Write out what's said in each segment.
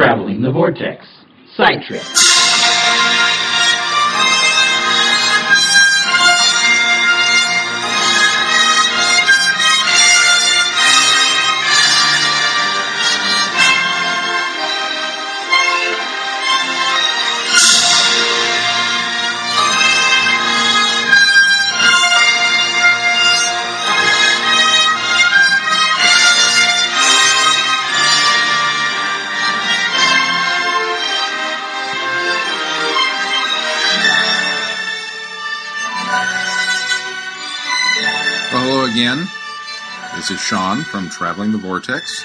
Traveling the Vortex. Side Trip. Again. This is Shaun from Traveling the Vortex,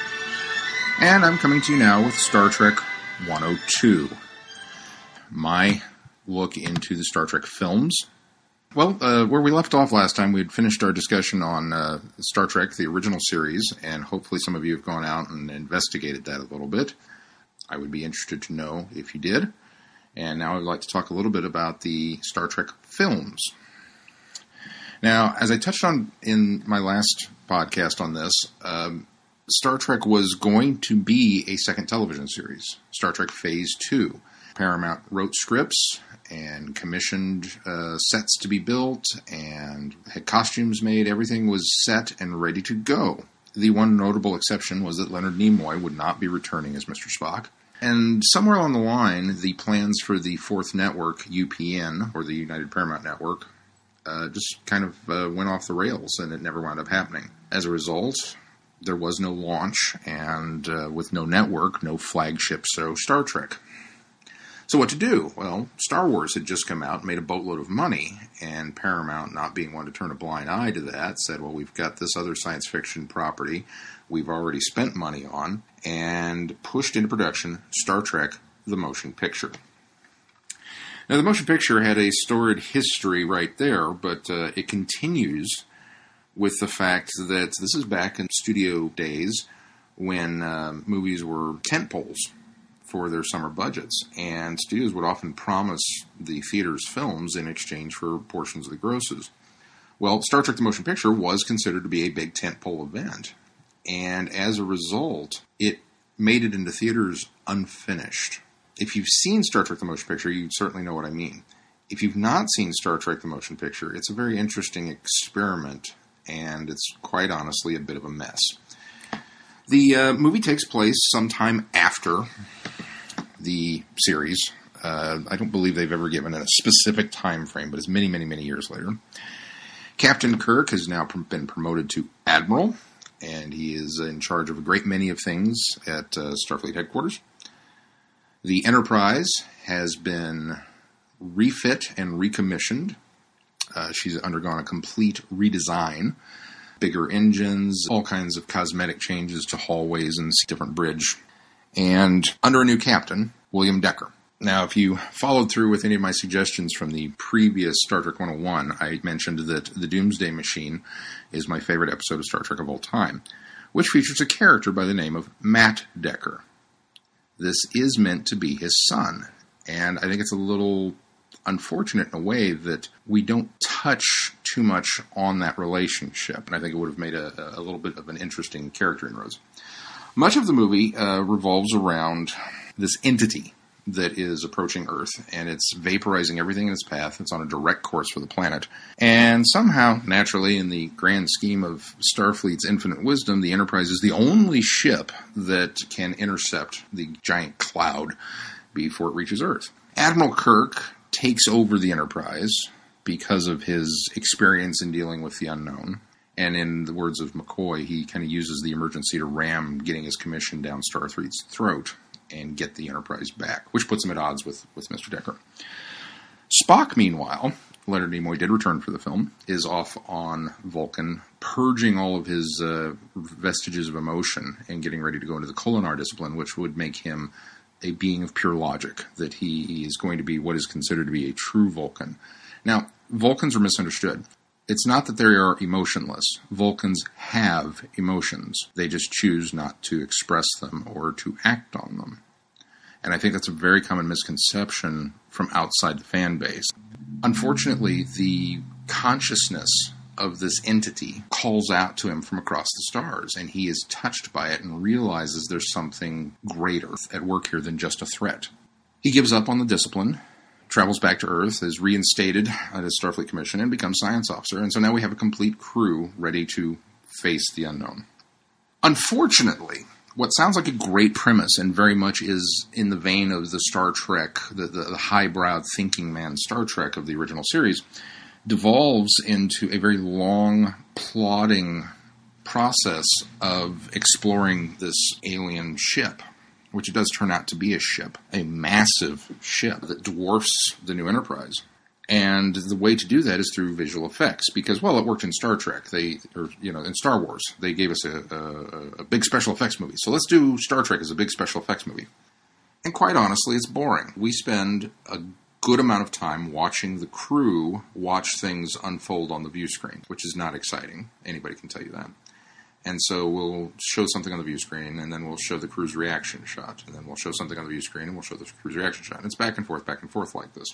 and I'm coming to you now with Star Trek 102. My look into the Star Trek films. Well, uh, where we left off last time, we had finished our discussion on uh, Star Trek, the original series, and hopefully some of you have gone out and investigated that a little bit. I would be interested to know if you did. And now I'd like to talk a little bit about the Star Trek films. Now, as I touched on in my last podcast on this, um, Star Trek was going to be a second television series, Star Trek Phase 2. Paramount wrote scripts and commissioned uh, sets to be built and had costumes made. Everything was set and ready to go. The one notable exception was that Leonard Nimoy would not be returning as Mr. Spock. And somewhere along the line, the plans for the fourth network, UPN, or the United Paramount Network, uh, just kind of uh, went off the rails and it never wound up happening. As a result, there was no launch, and uh, with no network, no flagship so Star Trek. So, what to do? Well, Star Wars had just come out, made a boatload of money, and Paramount, not being one to turn a blind eye to that, said, Well, we've got this other science fiction property we've already spent money on, and pushed into production Star Trek the Motion Picture. Now, the motion picture had a storied history right there, but uh, it continues with the fact that this is back in studio days when uh, movies were tent poles for their summer budgets, and studios would often promise the theaters films in exchange for portions of the grosses. Well, Star Trek the Motion Picture was considered to be a big tentpole event, and as a result, it made it into theaters unfinished if you've seen Star Trek the Motion Picture, you certainly know what I mean. If you've not seen Star Trek the Motion Picture, it's a very interesting experiment, and it's quite honestly a bit of a mess. The uh, movie takes place sometime after the series. Uh, I don't believe they've ever given a specific time frame, but it's many, many, many years later. Captain Kirk has now been promoted to Admiral, and he is in charge of a great many of things at uh, Starfleet headquarters. The Enterprise has been refit and recommissioned. Uh, she's undergone a complete redesign. Bigger engines, all kinds of cosmetic changes to hallways and different bridge. And under a new captain, William Decker. Now, if you followed through with any of my suggestions from the previous Star Trek 101, I mentioned that The Doomsday Machine is my favorite episode of Star Trek of all time, which features a character by the name of Matt Decker this is meant to be his son. And I think it's a little unfortunate in a way that we don't touch too much on that relationship. And I think it would have made a, a little bit of an interesting character in Rose. Much of the movie uh, revolves around this entity that is approaching Earth, and it's vaporizing everything in its path. It's on a direct course for the planet. And somehow, naturally, in the grand scheme of Starfleet's infinite wisdom, the Enterprise is the only ship that can intercept the giant cloud before it reaches Earth. Admiral Kirk takes over the Enterprise because of his experience in dealing with the unknown. And in the words of McCoy, he kind of uses the emergency to ram getting his commission down Starfleet's throat and get the Enterprise back, which puts him at odds with, with Mr. Decker. Spock, meanwhile, Leonard Nimoy did return for the film, is off on Vulcan, purging all of his uh, vestiges of emotion and getting ready to go into the Kolinahr discipline, which would make him a being of pure logic, that he is going to be what is considered to be a true Vulcan. Now, Vulcans are misunderstood. It's not that they are emotionless. Vulcans have emotions. They just choose not to express them or to act on them. And I think that's a very common misconception from outside the fan base. Unfortunately, the consciousness of this entity calls out to him from across the stars, and he is touched by it and realizes there's something greater at work here than just a threat. He gives up on the discipline, travels back to Earth, is reinstated at his Starfleet commission, and becomes science officer. And so now we have a complete crew ready to face the unknown. Unfortunately, what sounds like a great premise and very much is in the vein of the Star Trek, the, the, the highbrow thinking man Star Trek of the original series, devolves into a very long, plodding process of exploring this alien ship, which it does turn out to be a ship, a massive ship that dwarfs the New Enterprise. And the way to do that is through visual effects, because well, it worked in Star Trek. They, or you know, in Star Wars, they gave us a, a, a big special effects movie. So let's do Star Trek as a big special effects movie. And quite honestly, it's boring. We spend a good amount of time watching the crew watch things unfold on the view screen, which is not exciting. Anybody can tell you that. And so we'll show something on the view screen, and then we'll show the crew's reaction shot, and then we'll show something on the view screen, and we'll show the crew's reaction shot. And it's back and forth, back and forth like this.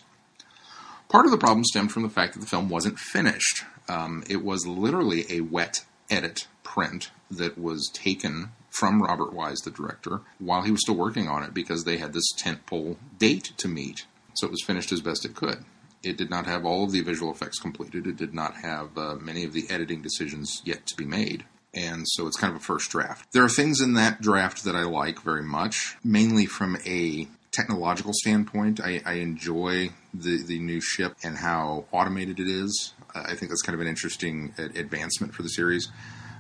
Part of the problem stemmed from the fact that the film wasn't finished. Um, it was literally a wet edit print that was taken from Robert Wise, the director, while he was still working on it because they had this tentpole date to meet. So it was finished as best it could. It did not have all of the visual effects completed. It did not have uh, many of the editing decisions yet to be made. And so it's kind of a first draft. There are things in that draft that I like very much, mainly from a technological standpoint, I, I, enjoy the, the new ship and how automated it is. I think that's kind of an interesting advancement for the series.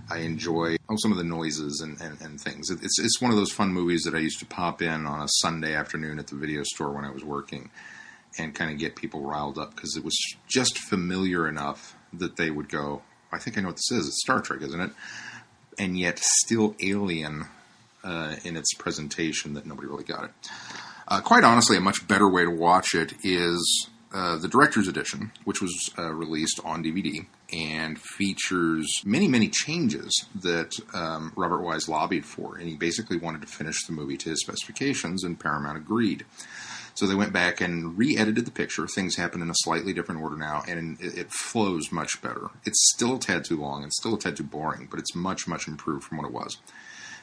I enjoy oh, some of the noises and, and, and, things. It's, it's one of those fun movies that I used to pop in on a Sunday afternoon at the video store when I was working and kind of get people riled up because it was just familiar enough that they would go, I think I know what this is. It's Star Trek, isn't it? And yet still alien uh, in its presentation that nobody really got it. Uh, quite honestly, a much better way to watch it is uh, the director's edition, which was uh, released on DVD and features many, many changes that um, Robert Wise lobbied for. And he basically wanted to finish the movie to his specifications, and Paramount agreed. So they went back and re edited the picture. Things happen in a slightly different order now, and it, it flows much better. It's still a tad too long and still a tad too boring, but it's much, much improved from what it was.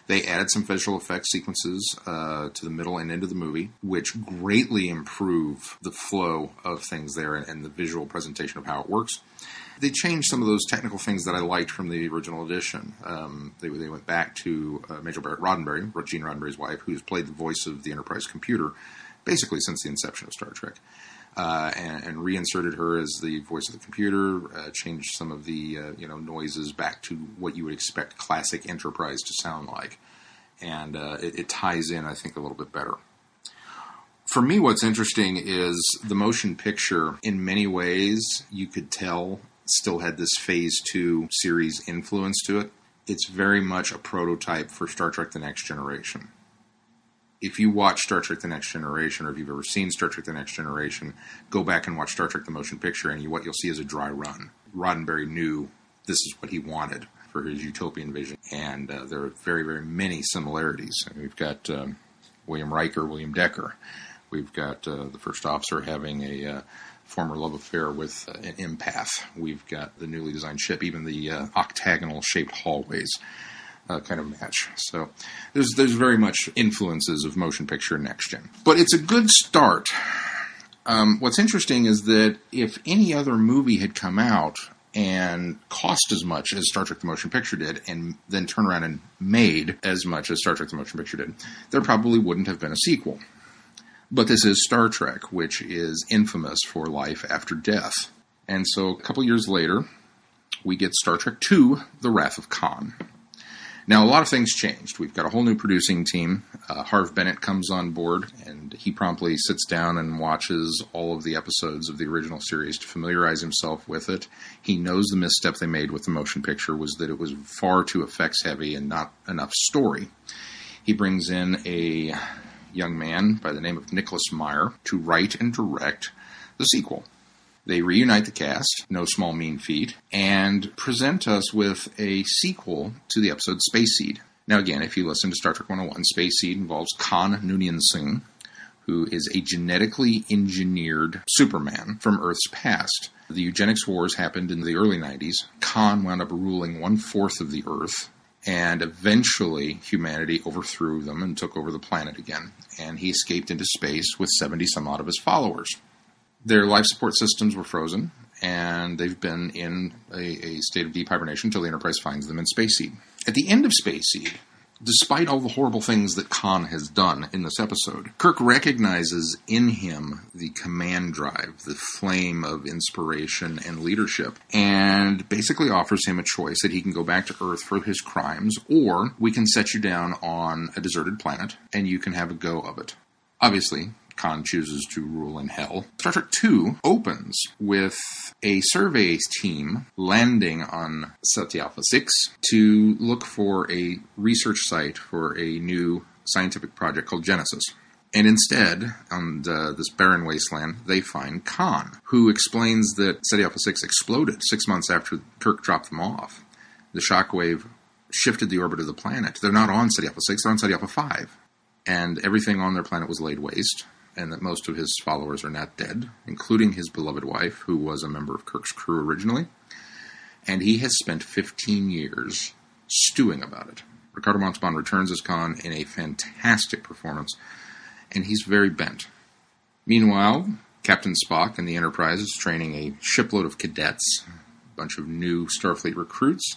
They added some visual effects sequences uh, to the middle and end of the movie, which greatly improve the flow of things there and, and the visual presentation of how it works. They changed some of those technical things that I liked from the original edition. Um, they, they, went back to uh, Majel Barrett Roddenberry, Gene Roddenberry's wife, who's played the voice of the Enterprise computer basically since the inception of Star Trek. Uh, and, and, reinserted her as the voice of the computer. Uh, changed some of the uh, you know noises back to what you would expect classic Enterprise to sound like, and uh, it, it, ties in, I think, a little bit better. For me, what's interesting is the motion picture. In many ways, you could tell still had this Phase Two series influence to it. It's very much a prototype for Star Trek: The Next Generation if you watch Star Trek: The Next Generation, or if you've ever seen Star Trek: The Next Generation, go back and watch Star Trek: The Motion Picture, and you, what you'll see is a dry run. Roddenberry knew this is what he wanted for his utopian vision, and uh, there are very, very many similarities. we've got um, William Riker, William Decker. We've got uh, the first officer having a uh, former love affair with uh, an empath. We've got the newly designed ship, even the uh, octagonal shaped hallways uh, kind of match. So there's there's very much influences of motion picture next gen, but it's a good start. Um, what's interesting is that if any other movie had come out and cost as much as Star Trek the Motion Picture did, and then turn around and made as much as Star Trek the Motion Picture did, there probably wouldn't have been a sequel. But this is Star Trek, which is infamous for life after death. And so a couple years later, we get Star Trek II The Wrath of Khan. Now, a lot of things changed. We've got a whole new producing team. Uh, Harve Bennett comes on board, and he promptly sits down and watches all of the episodes of the original series to familiarize himself with it. He knows the misstep they made with the motion picture was that it was far too effects heavy and not enough story. He brings in a young man by the name of Nicholas Meyer to write and direct the sequel. They reunite the cast, no small mean feat, and present us with a sequel to the episode Space Seed. Now, again, if you listen to Star Trek 101, Space Seed involves Khan Noonien Singh, who is a genetically engineered Superman from Earth's past. The eugenics wars happened in the early 90s. Khan wound up ruling one fourth of the Earth, and eventually humanity overthrew them and took over the planet again. And he escaped into space with 70 some odd of his followers. Their life support systems were frozen, and they've been in a, a state of deep hibernation until the Enterprise finds them in Space Seed. At the end of Space Seed, despite all the horrible things that Khan has done in this episode, Kirk recognizes in him the command drive, the flame of inspiration and leadership, and basically offers him a choice that he can go back to Earth for his crimes, or we can set you down on a deserted planet and you can have a go of it. Obviously, Khan chooses to rule in hell. Star Trek II opens with a survey team landing on Ceti Alpha 6 to look for a research site for a new scientific project called Genesis. And instead, on the, this barren wasteland, they find Khan, who explains that Ceti Alpha 6 exploded six months after Kirk dropped them off. The shockwave shifted the orbit of the planet. They're not on Ceti Alpha 6, they're on Ceti Alpha 5. And everything on their planet was laid waste and that most of his followers are not dead, including his beloved wife, who was a member of Kirk's crew originally. And he has spent 15 years stewing about it. Ricardo Montalban returns as Khan in a fantastic performance, and he's very bent. Meanwhile, Captain Spock and the Enterprise is training a shipload of cadets, a bunch of new Starfleet recruits,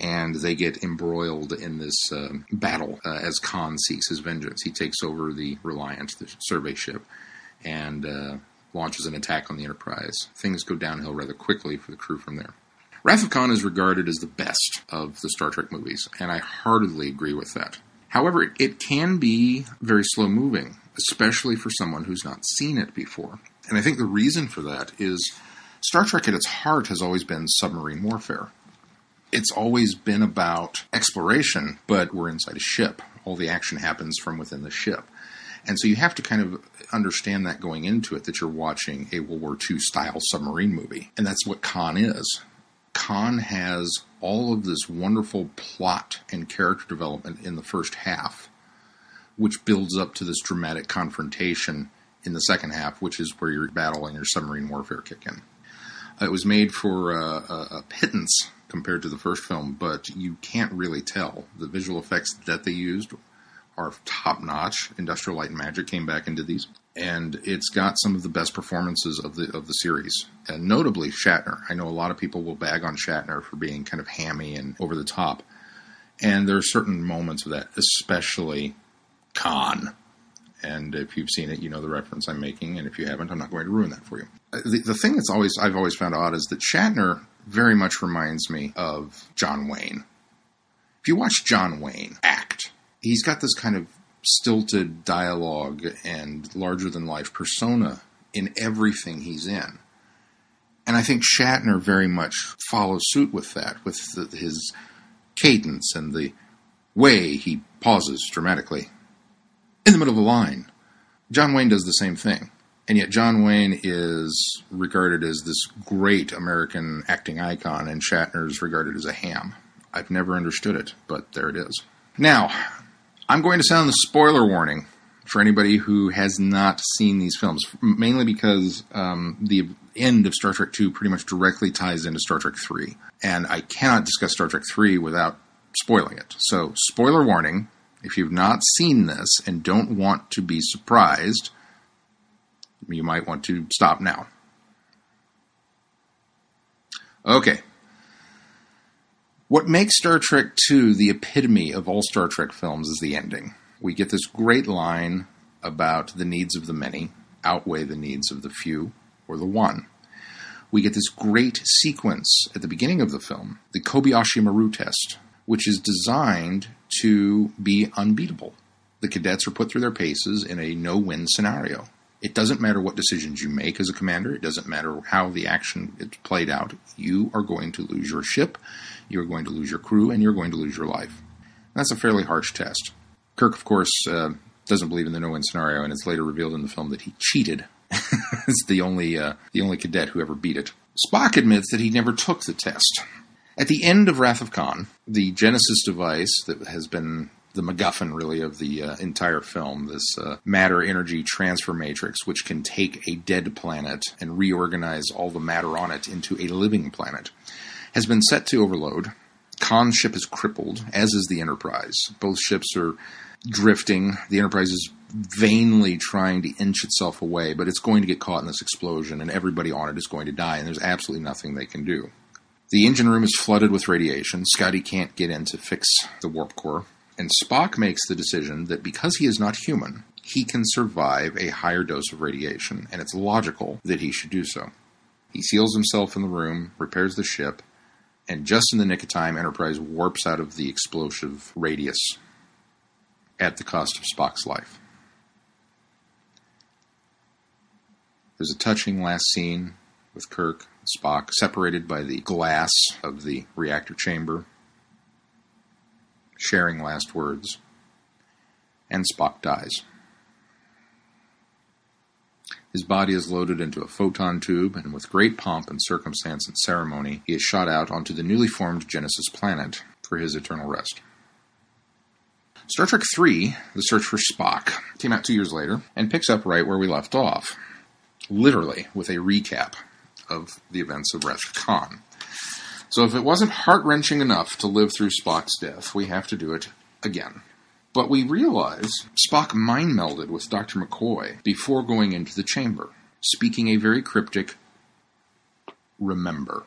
and they get embroiled in this uh, battle uh, as Khan seeks his vengeance. He takes over the Reliant, the survey ship, and uh, launches an attack on the Enterprise. Things go downhill rather quickly for the crew from there. Wrath of Khan is regarded as the best of the Star Trek movies, and I heartily agree with that. However, it can be very slow moving, especially for someone who's not seen it before. And I think the reason for that is Star Trek at its heart has always been submarine warfare it's always been about exploration, but we're inside a ship. All the action happens from within the ship. And so you have to kind of understand that going into it that you're watching a World War II style submarine movie. And that's what Khan is. Khan has all of this wonderful plot and character development in the first half, which builds up to this dramatic confrontation in the second half, which is where your battle and your submarine warfare kick in. It was made for uh, a, a pittance compared to the first film, but you can't really tell. The visual effects that they used are top notch. Industrial Light and Magic came back into these, and it's got some of the best performances of the of the series, and notably Shatner. I know a lot of people will bag on Shatner for being kind of hammy and over the top, and there are certain moments of that, especially Khan. And if you've seen it, you know the reference I'm making, and if you haven't, I'm not going to ruin that for you. The, the thing that's always I've always found odd is that Shatner very much reminds me of John Wayne. If you watch John Wayne act, he's got this kind of stilted dialogue and larger than life persona in everything he's in. And I think Shatner very much follows suit with that, with the, his cadence and the way he pauses dramatically in the middle of a line. John Wayne does the same thing. And yet, John Wayne is regarded as this great American acting icon, and Shatner is regarded as a ham. I've never understood it, but there it is. Now, I'm going to sound the spoiler warning for anybody who has not seen these films, mainly because um, the end of Star Trek II pretty much directly ties into Star Trek III. And I cannot discuss Star Trek III without spoiling it. So, spoiler warning if you've not seen this and don't want to be surprised, you might want to stop now. Okay. What makes Star Trek II the epitome of all Star Trek films is the ending. We get this great line about the needs of the many outweigh the needs of the few or the one. We get this great sequence at the beginning of the film, the Kobayashi Maru test, which is designed to be unbeatable. The cadets are put through their paces in a no win scenario. It doesn't matter what decisions you make as a commander. It doesn't matter how the action is played out. You are going to lose your ship, you're going to lose your crew, and you're going to lose your life. That's a fairly harsh test. Kirk, of course, uh, doesn't believe in the no-win scenario, and it's later revealed in the film that he cheated. it's the only uh, the only cadet who ever beat it. Spock admits that he never took the test. At the end of Wrath of Khan, the Genesis device that has been the MacGuffin, really, of the uh, entire film. This uh, matter energy transfer matrix, which can take a dead planet and reorganize all the matter on it into a living planet, has been set to overload. Khan's ship is crippled, as is the Enterprise. Both ships are drifting. The Enterprise is vainly trying to inch itself away, but it's going to get caught in this explosion, and everybody on it is going to die, and there's absolutely nothing they can do. The engine room is flooded with radiation. Scotty can't get in to fix the warp core. And Spock makes the decision that because he is not human, he can survive a higher dose of radiation, and it's logical that he should do so. He seals himself in the room, repairs the ship, and just in the nick of time, Enterprise warps out of the explosive radius at the cost of Spock's life. There's a touching last scene with Kirk and Spock separated by the glass of the reactor chamber, sharing last words, and Spock dies. His body is loaded into a photon tube, and with great pomp and circumstance and ceremony, he is shot out onto the newly formed Genesis planet for his eternal rest. Star Trek III, The Search for Spock, came out two years later and picks up right where we left off, literally with a recap of the events of Wrath of Khan. So if it wasn't heart wrenching enough to live through Spock's death, we have to do it again. But we realize Spock mind melded with Dr. McCoy before going into the chamber, speaking a very cryptic remember.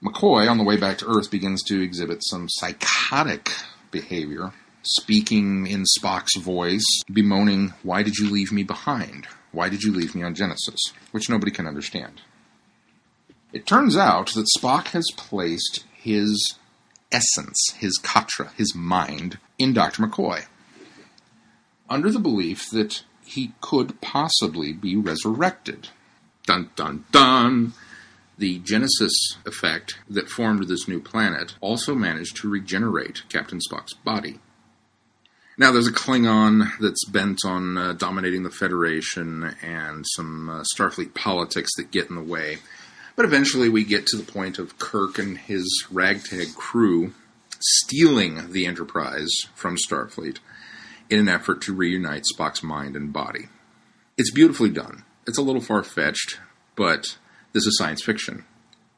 McCoy, on the way back to Earth, begins to exhibit some psychotic behavior, speaking in Spock's voice, bemoaning, Why did you leave me behind? Why did you leave me on Genesis? Which nobody can understand. It turns out that Spock has placed his essence, his katra, his mind, in Dr. McCoy, under the belief that he could possibly be resurrected. Dun dun dun! The Genesis effect that formed this new planet also managed to regenerate Captain Spock's body. Now, there's a Klingon that's bent on uh, dominating the Federation and some uh, Starfleet politics that get in the way. But eventually, we get to the point of Kirk and his ragtag crew stealing the Enterprise from Starfleet in an effort to reunite Spock's mind and body. It's beautifully done. It's a little far fetched, but this is science fiction.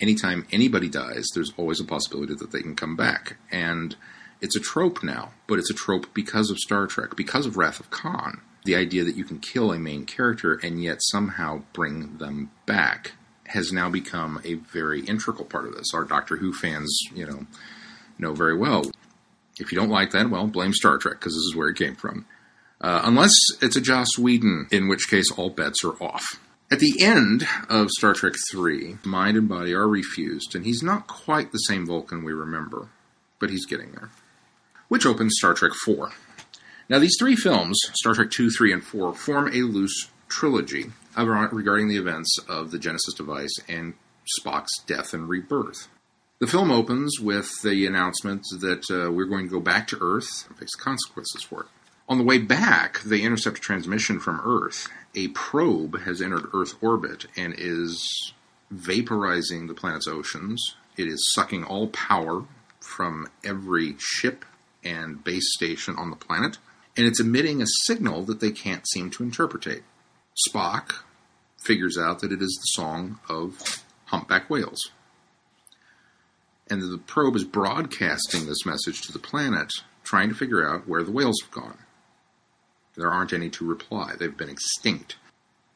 Anytime anybody dies, there's always a possibility that they can come back. And it's a trope now, but it's a trope because of Star Trek, because of Wrath of Khan. The idea that you can kill a main character and yet somehow bring them back has now become a very integral part of this. Our Doctor Who fans, you know, know very well. If you don't like that, well, blame Star Trek because this is where it came from. Uh, unless it's a Joss Whedon, in which case all bets are off. At the end of Star Trek III, mind and body are refused, and he's not quite the same Vulcan we remember, but he's getting there. Which opens Star Trek IV. Now, these three films, Star Trek II, 3, and 4, form a loose trilogy regarding the events of the Genesis device and Spock's death and rebirth. The film opens with the announcement that uh, we're going to go back to Earth and face consequences for it. On the way back, they intercept a transmission from Earth. A probe has entered Earth orbit and is vaporizing the planet's oceans. It is sucking all power from every ship and base station on the planet, and it's emitting a signal that they can't seem to interpret. Spock figures out that it is the song of humpback whales and the probe is broadcasting this message to the planet, trying to figure out where the whales have gone. There aren't any to reply, they've been extinct.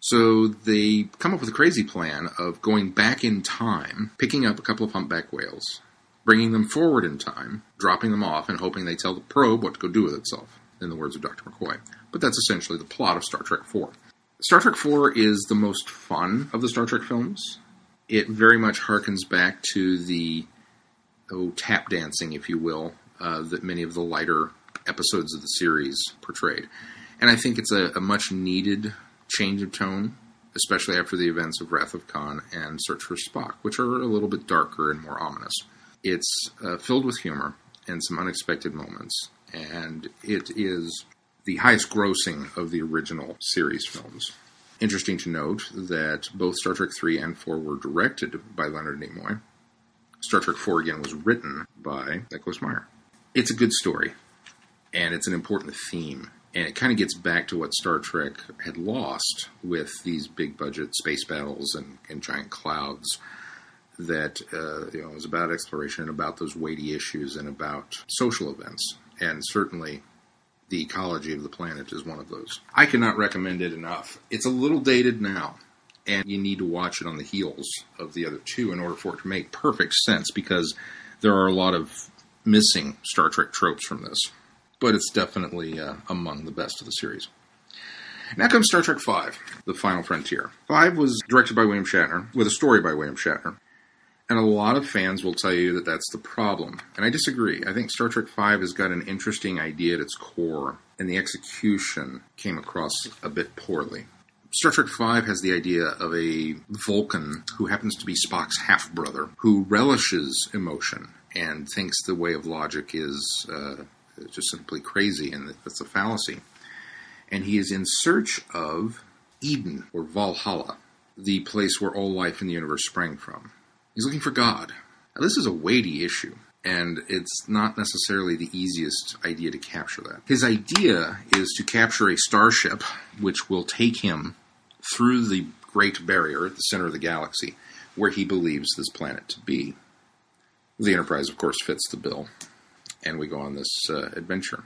So they come up with a crazy plan of going back in time, picking up a couple of humpback whales, bringing them forward in time, dropping them off, and hoping they tell the probe what to go do with itself, in the words of Dr. McCoy. But that's essentially the plot of Star Trek IV. Star Trek IV is the most fun of the Star Trek films. It very much harkens back to the oh, tap dancing, if you will, uh, that many of the lighter episodes of the series portrayed. And I think it's a, a, much needed change of tone, especially after the events of Wrath of Khan and Search for Spock, which are a little bit darker and more ominous. It's uh, filled with humor and some unexpected moments, and it is the highest grossing of the original series films. Interesting to note that both Star Trek 3 and 4 were directed by Leonard Nimoy, Star Trek 4 again was written by Douglas Meyer. It's a good story. and it's an important theme. And it kind of gets back to what Star Trek had lost with these big budget space battles and, and giant clouds. That uh, you know it was about exploration, about those weighty issues, and about social events. And certainly, the ecology of the planet is one of those. I cannot recommend it enough. It's a little dated now, and you need to watch it on the heels of the other two in order for it to make perfect sense because there are a lot of missing Star Trek tropes from this. But it's definitely uh, among the best of the series. Now comes Star Trek V, The Final Frontier. Five was directed by William Shatner, with a story by William Shatner. And a lot of fans will tell you that that's the problem. And I disagree. I think Star Trek V has got an interesting idea at its core, and the execution came across a bit poorly. Star Trek V has the idea of a Vulcan who happens to be Spock's half brother, who relishes emotion and thinks the way of logic is uh, just simply crazy and that's a fallacy. And he is in search of Eden or Valhalla, the place where all life in the universe sprang from. He's looking for God. Now, this is a weighty issue, and it's not necessarily the easiest idea to capture that. His idea is to capture a starship which will take him through the Great Barrier at the center of the galaxy, where he believes this planet to be. The Enterprise, of course, fits the bill, and we go on this uh, adventure.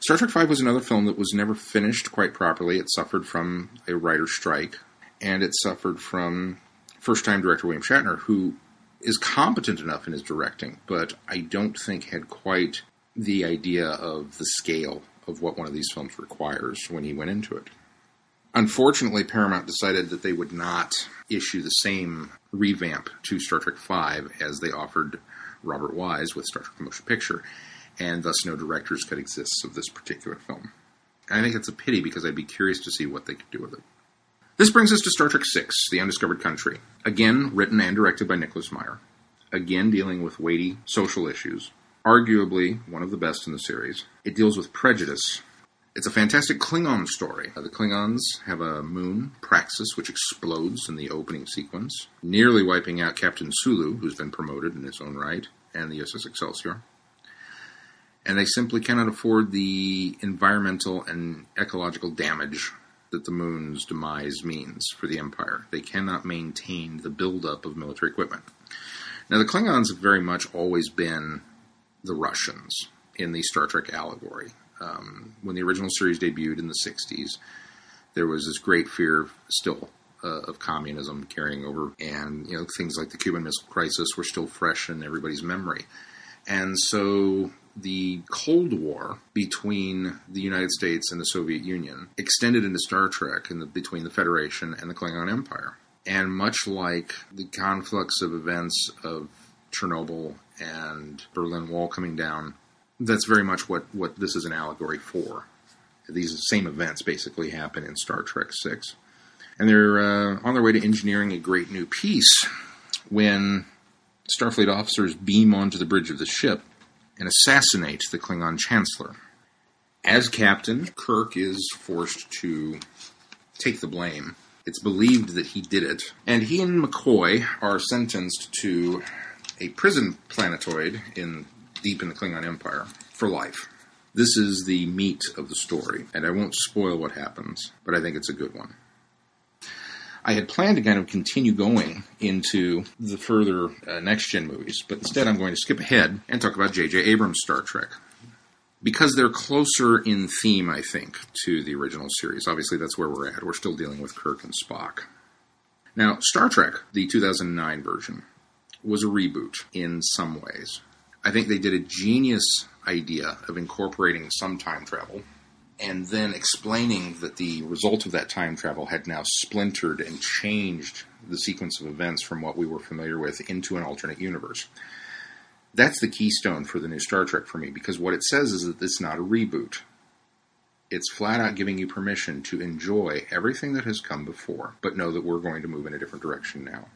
Star Trek V was another film that was never finished quite properly. It suffered from a writer's strike, and it suffered from first time director William Shatner, who is competent enough in his directing, but I don't think had quite the idea of the scale of what one of these films requires when he went into it. Unfortunately, Paramount decided that they would not issue the same revamp to Star Trek V as they offered Robert Wise with Star Trek Motion Picture, and thus no director's cut exists of this particular film. I think it's a pity because I'd be curious to see what they could do with it. This brings us to Star Trek VI, The Undiscovered Country. Again, written and directed by Nicholas Meyer. Again, dealing with weighty social issues. Arguably one of the best in the series. It deals with prejudice. It's a fantastic Klingon story. The Klingons have a moon, Praxis, which explodes in the opening sequence, nearly wiping out Captain Sulu, who's been promoted in his own right, and the USS Excelsior and they simply cannot afford the environmental and ecological damage that the moon's demise means for the Empire. They cannot maintain the buildup of military equipment. Now, the Klingons have very much always been the Russians in the Star Trek allegory. Um, when the original series debuted in the 60s, there was this great fear still uh, of communism carrying over, and you know things like the Cuban Missile Crisis were still fresh in everybody's memory. And so the Cold War between the United States and the Soviet Union extended into Star Trek the, between the Federation and the Klingon Empire. And much like the conflicts of events of Chernobyl and Berlin Wall coming down, that's very much what, what this is an allegory for. These same events basically happen in Star Trek 6. And they're uh, on their way to engineering a great new peace when Starfleet officers beam onto the bridge of the ship and assassinate the Klingon Chancellor. As captain, Kirk is forced to take the blame. It's believed that he did it, and he and McCoy are sentenced to a prison planetoid in deep in the Klingon Empire for life. This is the meat of the story, and I won't spoil what happens, but I think it's a good one. I had planned to kind of continue going into the further uh, next gen movies, but instead I'm going to skip ahead and talk about J.J. Abrams' Star Trek. Because they're closer in theme, I think, to the original series. Obviously, that's where we're at. We're still dealing with Kirk and Spock. Now, Star Trek, the 2009 version, was a reboot in some ways. I think they did a genius idea of incorporating some time travel and then explaining that the result of that time travel had now splintered and changed the sequence of events from what we were familiar with into an alternate universe. That's the keystone for the new Star Trek for me because what it says is that it's not a reboot. It's flat out giving you permission to enjoy everything that has come before, but know that we're going to move in a different direction now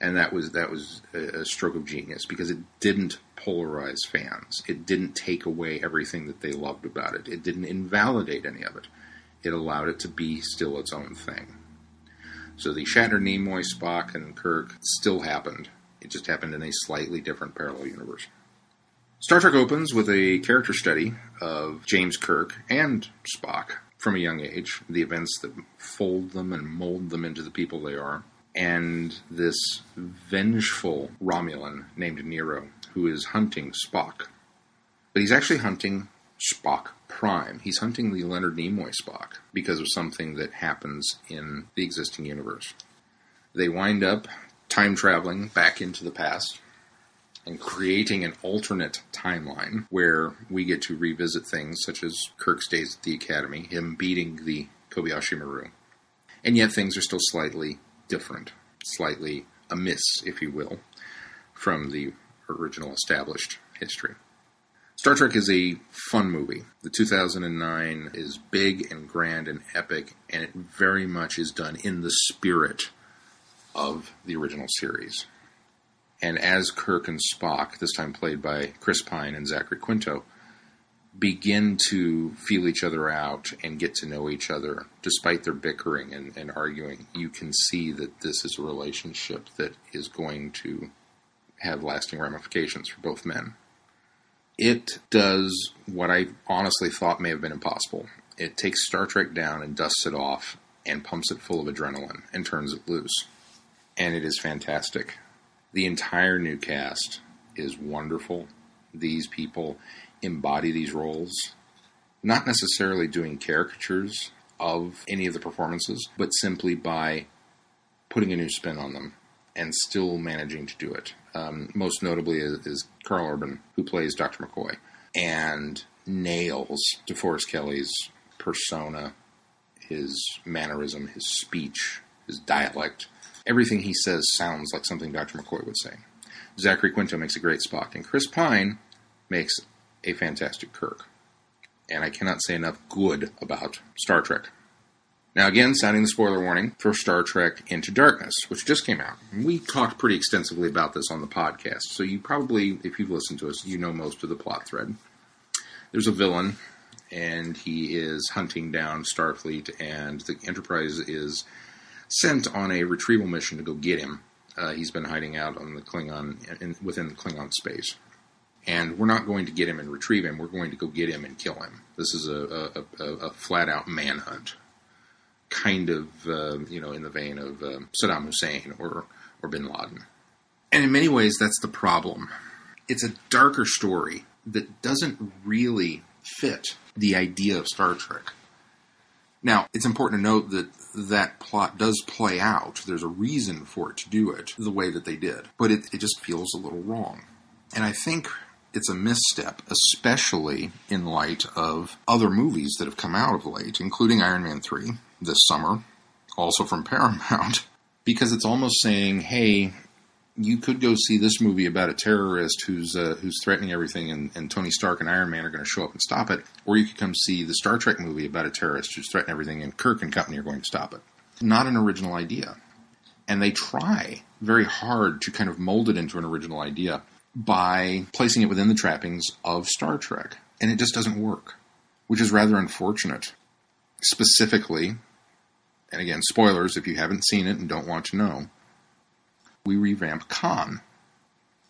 and that was that was a, stroke of genius because it didn't polarize fans. It didn't take away everything that they loved about it. It didn't invalidate any of it. It allowed it to be still its own thing. So the Shatner, Nimoy, Spock, and Kirk still happened. It just happened in a slightly different parallel universe. Star Trek opens with a character study of James Kirk and Spock from a young age, the events that fold them and mold them into the people they are, and this vengeful Romulan named Nero who is hunting Spock. But he's actually hunting Spock Prime. He's hunting the Leonard Nimoy Spock because of something that happens in the existing universe. They wind up time traveling back into the past and creating an alternate timeline where we get to revisit things such as Kirk's days at the Academy, him beating the Kobayashi Maru. And yet things are still slightly different, slightly amiss, if you will, from the original established history. Star Trek is a fun movie. The 2009 is big and grand and epic, and it very much is done in the spirit of the original series. And as Kirk and Spock, this time played by Chris Pine and Zachary Quinto, begin to feel each other out and get to know each other, despite their bickering and, and arguing, you can see that this is a relationship that is going to have lasting ramifications for both men. It does what I honestly thought may have been impossible. It takes Star Trek down and dusts it off and pumps it full of adrenaline and turns it loose. And it is fantastic. The entire new cast is wonderful. These people embody these roles, not necessarily doing caricatures of any of the performances, but simply by putting a new spin on them and still managing to do it. Um, most notably is, Karl Urban, who plays Dr. McCoy, and nails DeForest Kelley's persona, his mannerism, his speech, his dialect. Everything he says sounds like something Dr. McCoy would say. Zachary Quinto makes a great Spock, and Chris Pine makes a fantastic Kirk. And I cannot say enough good about Star Trek. Now, again, sounding the spoiler warning for Star Trek Into Darkness, which just came out. We talked pretty extensively about this on the podcast, so you probably, if you've listened to us, you know most of the plot thread. There's a villain, and he is hunting down Starfleet, and the Enterprise is sent on a retrieval mission to go get him. Uh, he's been hiding out on the Klingon in, within the Klingon space, and we're not going to get him and retrieve him. We're going to go get him and kill him. This is a, a, a, a flat out manhunt kind of uh, you know in the vein of uh, Saddam Hussein or or Bin Laden. And in many ways, that's the problem. It's a darker story that doesn't really fit the idea of Star Trek. Now, it's important to note that that plot does play out. There's a reason for it to do it the way that they did, but it, it just feels a little wrong. And I think it's a misstep, especially in light of other movies that have come out of late, including Iron Man 3 this summer, also from Paramount, because it's almost saying, hey, you could go see this movie about a terrorist who's uh, who's threatening everything, and, and, Tony Stark and Iron Man are going to show up and stop it, or you could come see the Star Trek movie about a terrorist who's threatening everything, and Kirk and company are going to stop it. Not an original idea, and they try very hard to kind of mold it into an original idea by placing it within the trappings of Star Trek, and it just doesn't work, which is rather unfortunate. Specifically, and again, spoilers if you haven't seen it and don't want to know, we revamp Khan.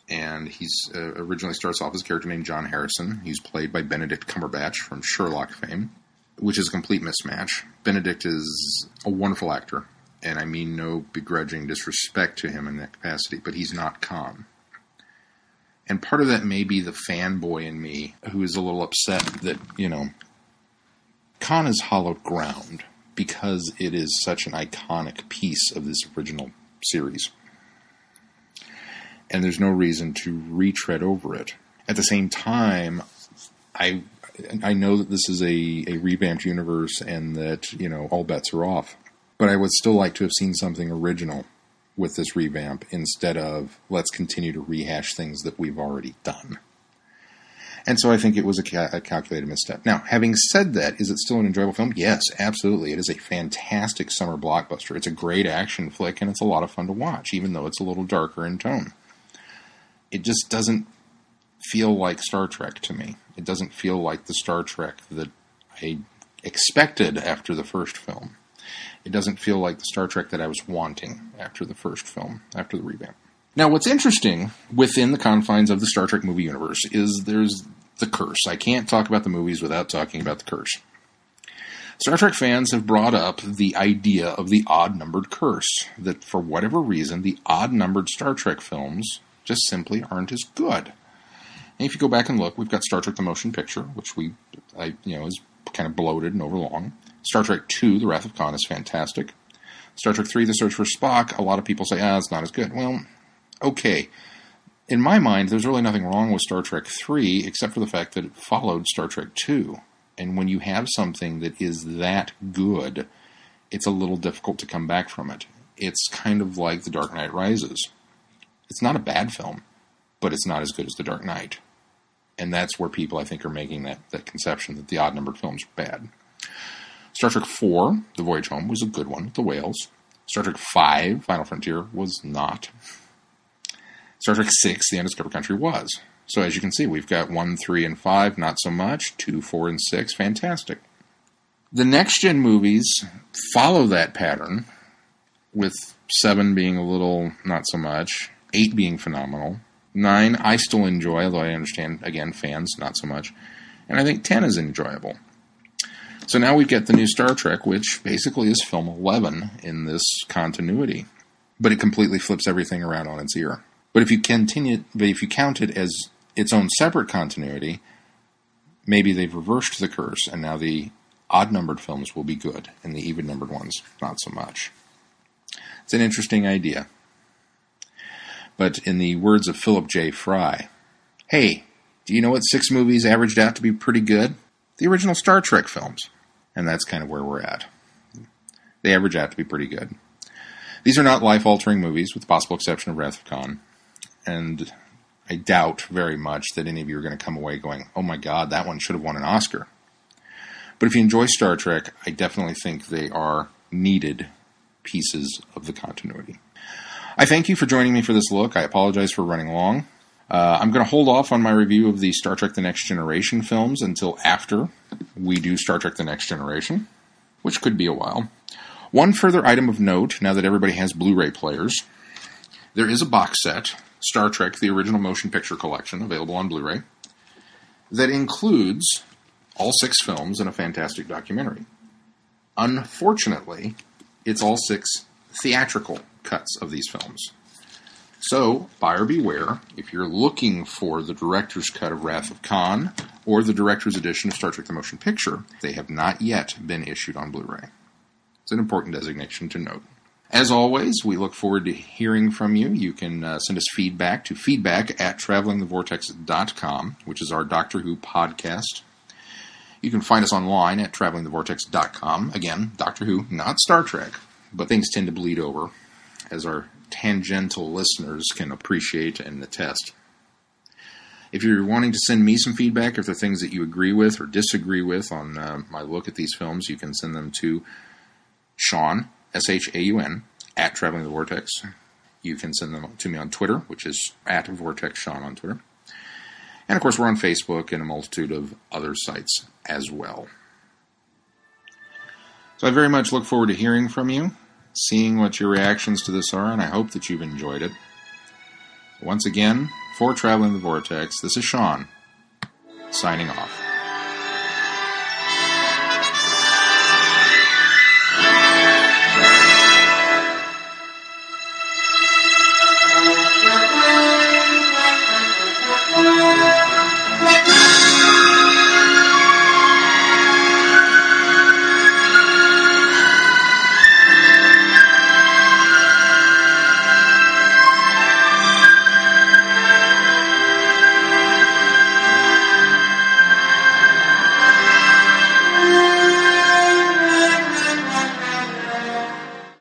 And he's uh, originally starts off as a character named John Harrison. He's played by Benedict Cumberbatch from Sherlock fame, which is a complete mismatch. Benedict is a wonderful actor, and I mean no begrudging disrespect to him in that capacity, but he's not Khan. And part of that may be the fanboy in me who is a little upset that, you know, Khan is hollowed ground because it is such an iconic piece of this original series. And there's no reason to retread over it. At the same time, I I know that this is a, a revamped universe and that, you know, all bets are off. But I would still like to have seen something original with this revamp instead of let's continue to rehash things that we've already done. And so I think it was a, ca- a, calculated misstep. Now, having said that, is it still an enjoyable film? Yes, absolutely. It is a fantastic summer blockbuster. It's a great action flick, and it's a lot of fun to watch, even though it's a little darker in tone. It just doesn't feel like Star Trek to me. It doesn't feel like the Star Trek that I expected after the first film. It doesn't feel like the Star Trek that I was wanting after the first film, after the revamp. Now, what's interesting within the confines of the Star Trek movie universe is there's the curse. I can't talk about the movies without talking about the curse. Star Trek fans have brought up the idea of the odd numbered curse, that for whatever reason, the odd numbered Star Trek films just simply aren't as good. And if you go back and look, we've got Star Trek the Motion Picture, which we, I, you know, is kind of bloated and overlong. Star Trek II, The Wrath of Khan, is fantastic. Star Trek III, The Search for Spock, a lot of people say, ah, it's not as good. Well, okay. In my mind, there's really nothing wrong with Star Trek III except for the fact that it followed Star Trek II. And when you have something that is that good, it's a little difficult to come back from it. It's kind of like The Dark Knight Rises. It's not a bad film, but it's not as good as The Dark Knight. And that's where people, I think, are making that, that conception that the odd numbered films are bad. Star Trek IV, The Voyage Home, was a good one, The Whales. Star Trek V, Final Frontier, was not. Star Trek VI, The Undiscovered Country, was. So as you can see, we've got 1, 3, and 5, not so much. 2, 4, and 6, fantastic. The next gen movies follow that pattern, with 7 being a little not so much, 8 being phenomenal, 9 I still enjoy, although I understand, again, fans not so much, and I think 10 is enjoyable. So now we get the new Star Trek, which basically is film 11 in this continuity, but it completely flips everything around on its ear. But if you continue, but if you count it as its own separate continuity, maybe they've reversed the curse, and now the odd numbered films will be good, and the even numbered ones not so much. It's an interesting idea. But in the words of Philip J. Fry, hey, do you know what six movies averaged out to be pretty good? The original Star Trek films. And that's kind of where we're at. They average out to be pretty good. These are not life altering movies, with the possible exception of Wrath of Khan. And I doubt very much that any of you are going to come away going, oh my god, that one should have won an Oscar. But if you enjoy Star Trek, I definitely think they are needed pieces of the continuity. I thank you for joining me for this look. I apologize for running long. Uh, I'm going to hold off on my review of the Star Trek The Next Generation films until after we do Star Trek The Next Generation, which could be a while. One further item of note now that everybody has Blu ray players, there is a box set Star Trek The Original Motion Picture Collection, available on Blu ray, that includes all six films and a fantastic documentary. Unfortunately, it's all six theatrical cuts of these films. So, buyer beware if you're looking for the director's cut of Wrath of Khan or the director's edition of Star Trek The Motion Picture, they have not yet been issued on Blu ray. It's an important designation to note. As always, we look forward to hearing from you. You can uh, send us feedback to feedback at travelingthevortex.com, which is our Doctor Who podcast. You can find us online at travelingthevortex.com. Again, Doctor Who, not Star Trek, but things tend to bleed over, as our tangential listeners can appreciate and attest. If you're wanting to send me some feedback, if there are things that you agree with or disagree with on uh, my look at these films, you can send them to Shaun, S H A U N, at Traveling the Vortex. You can send them to me on Twitter, which is at Vortex Shaun on Twitter. And of course, we're on Facebook and a multitude of other sites as well. So I very much look forward to hearing from you, seeing what your reactions to this are, and I hope that you've enjoyed it. Once again, for Traveling the Vortex, this is Shaun, signing off.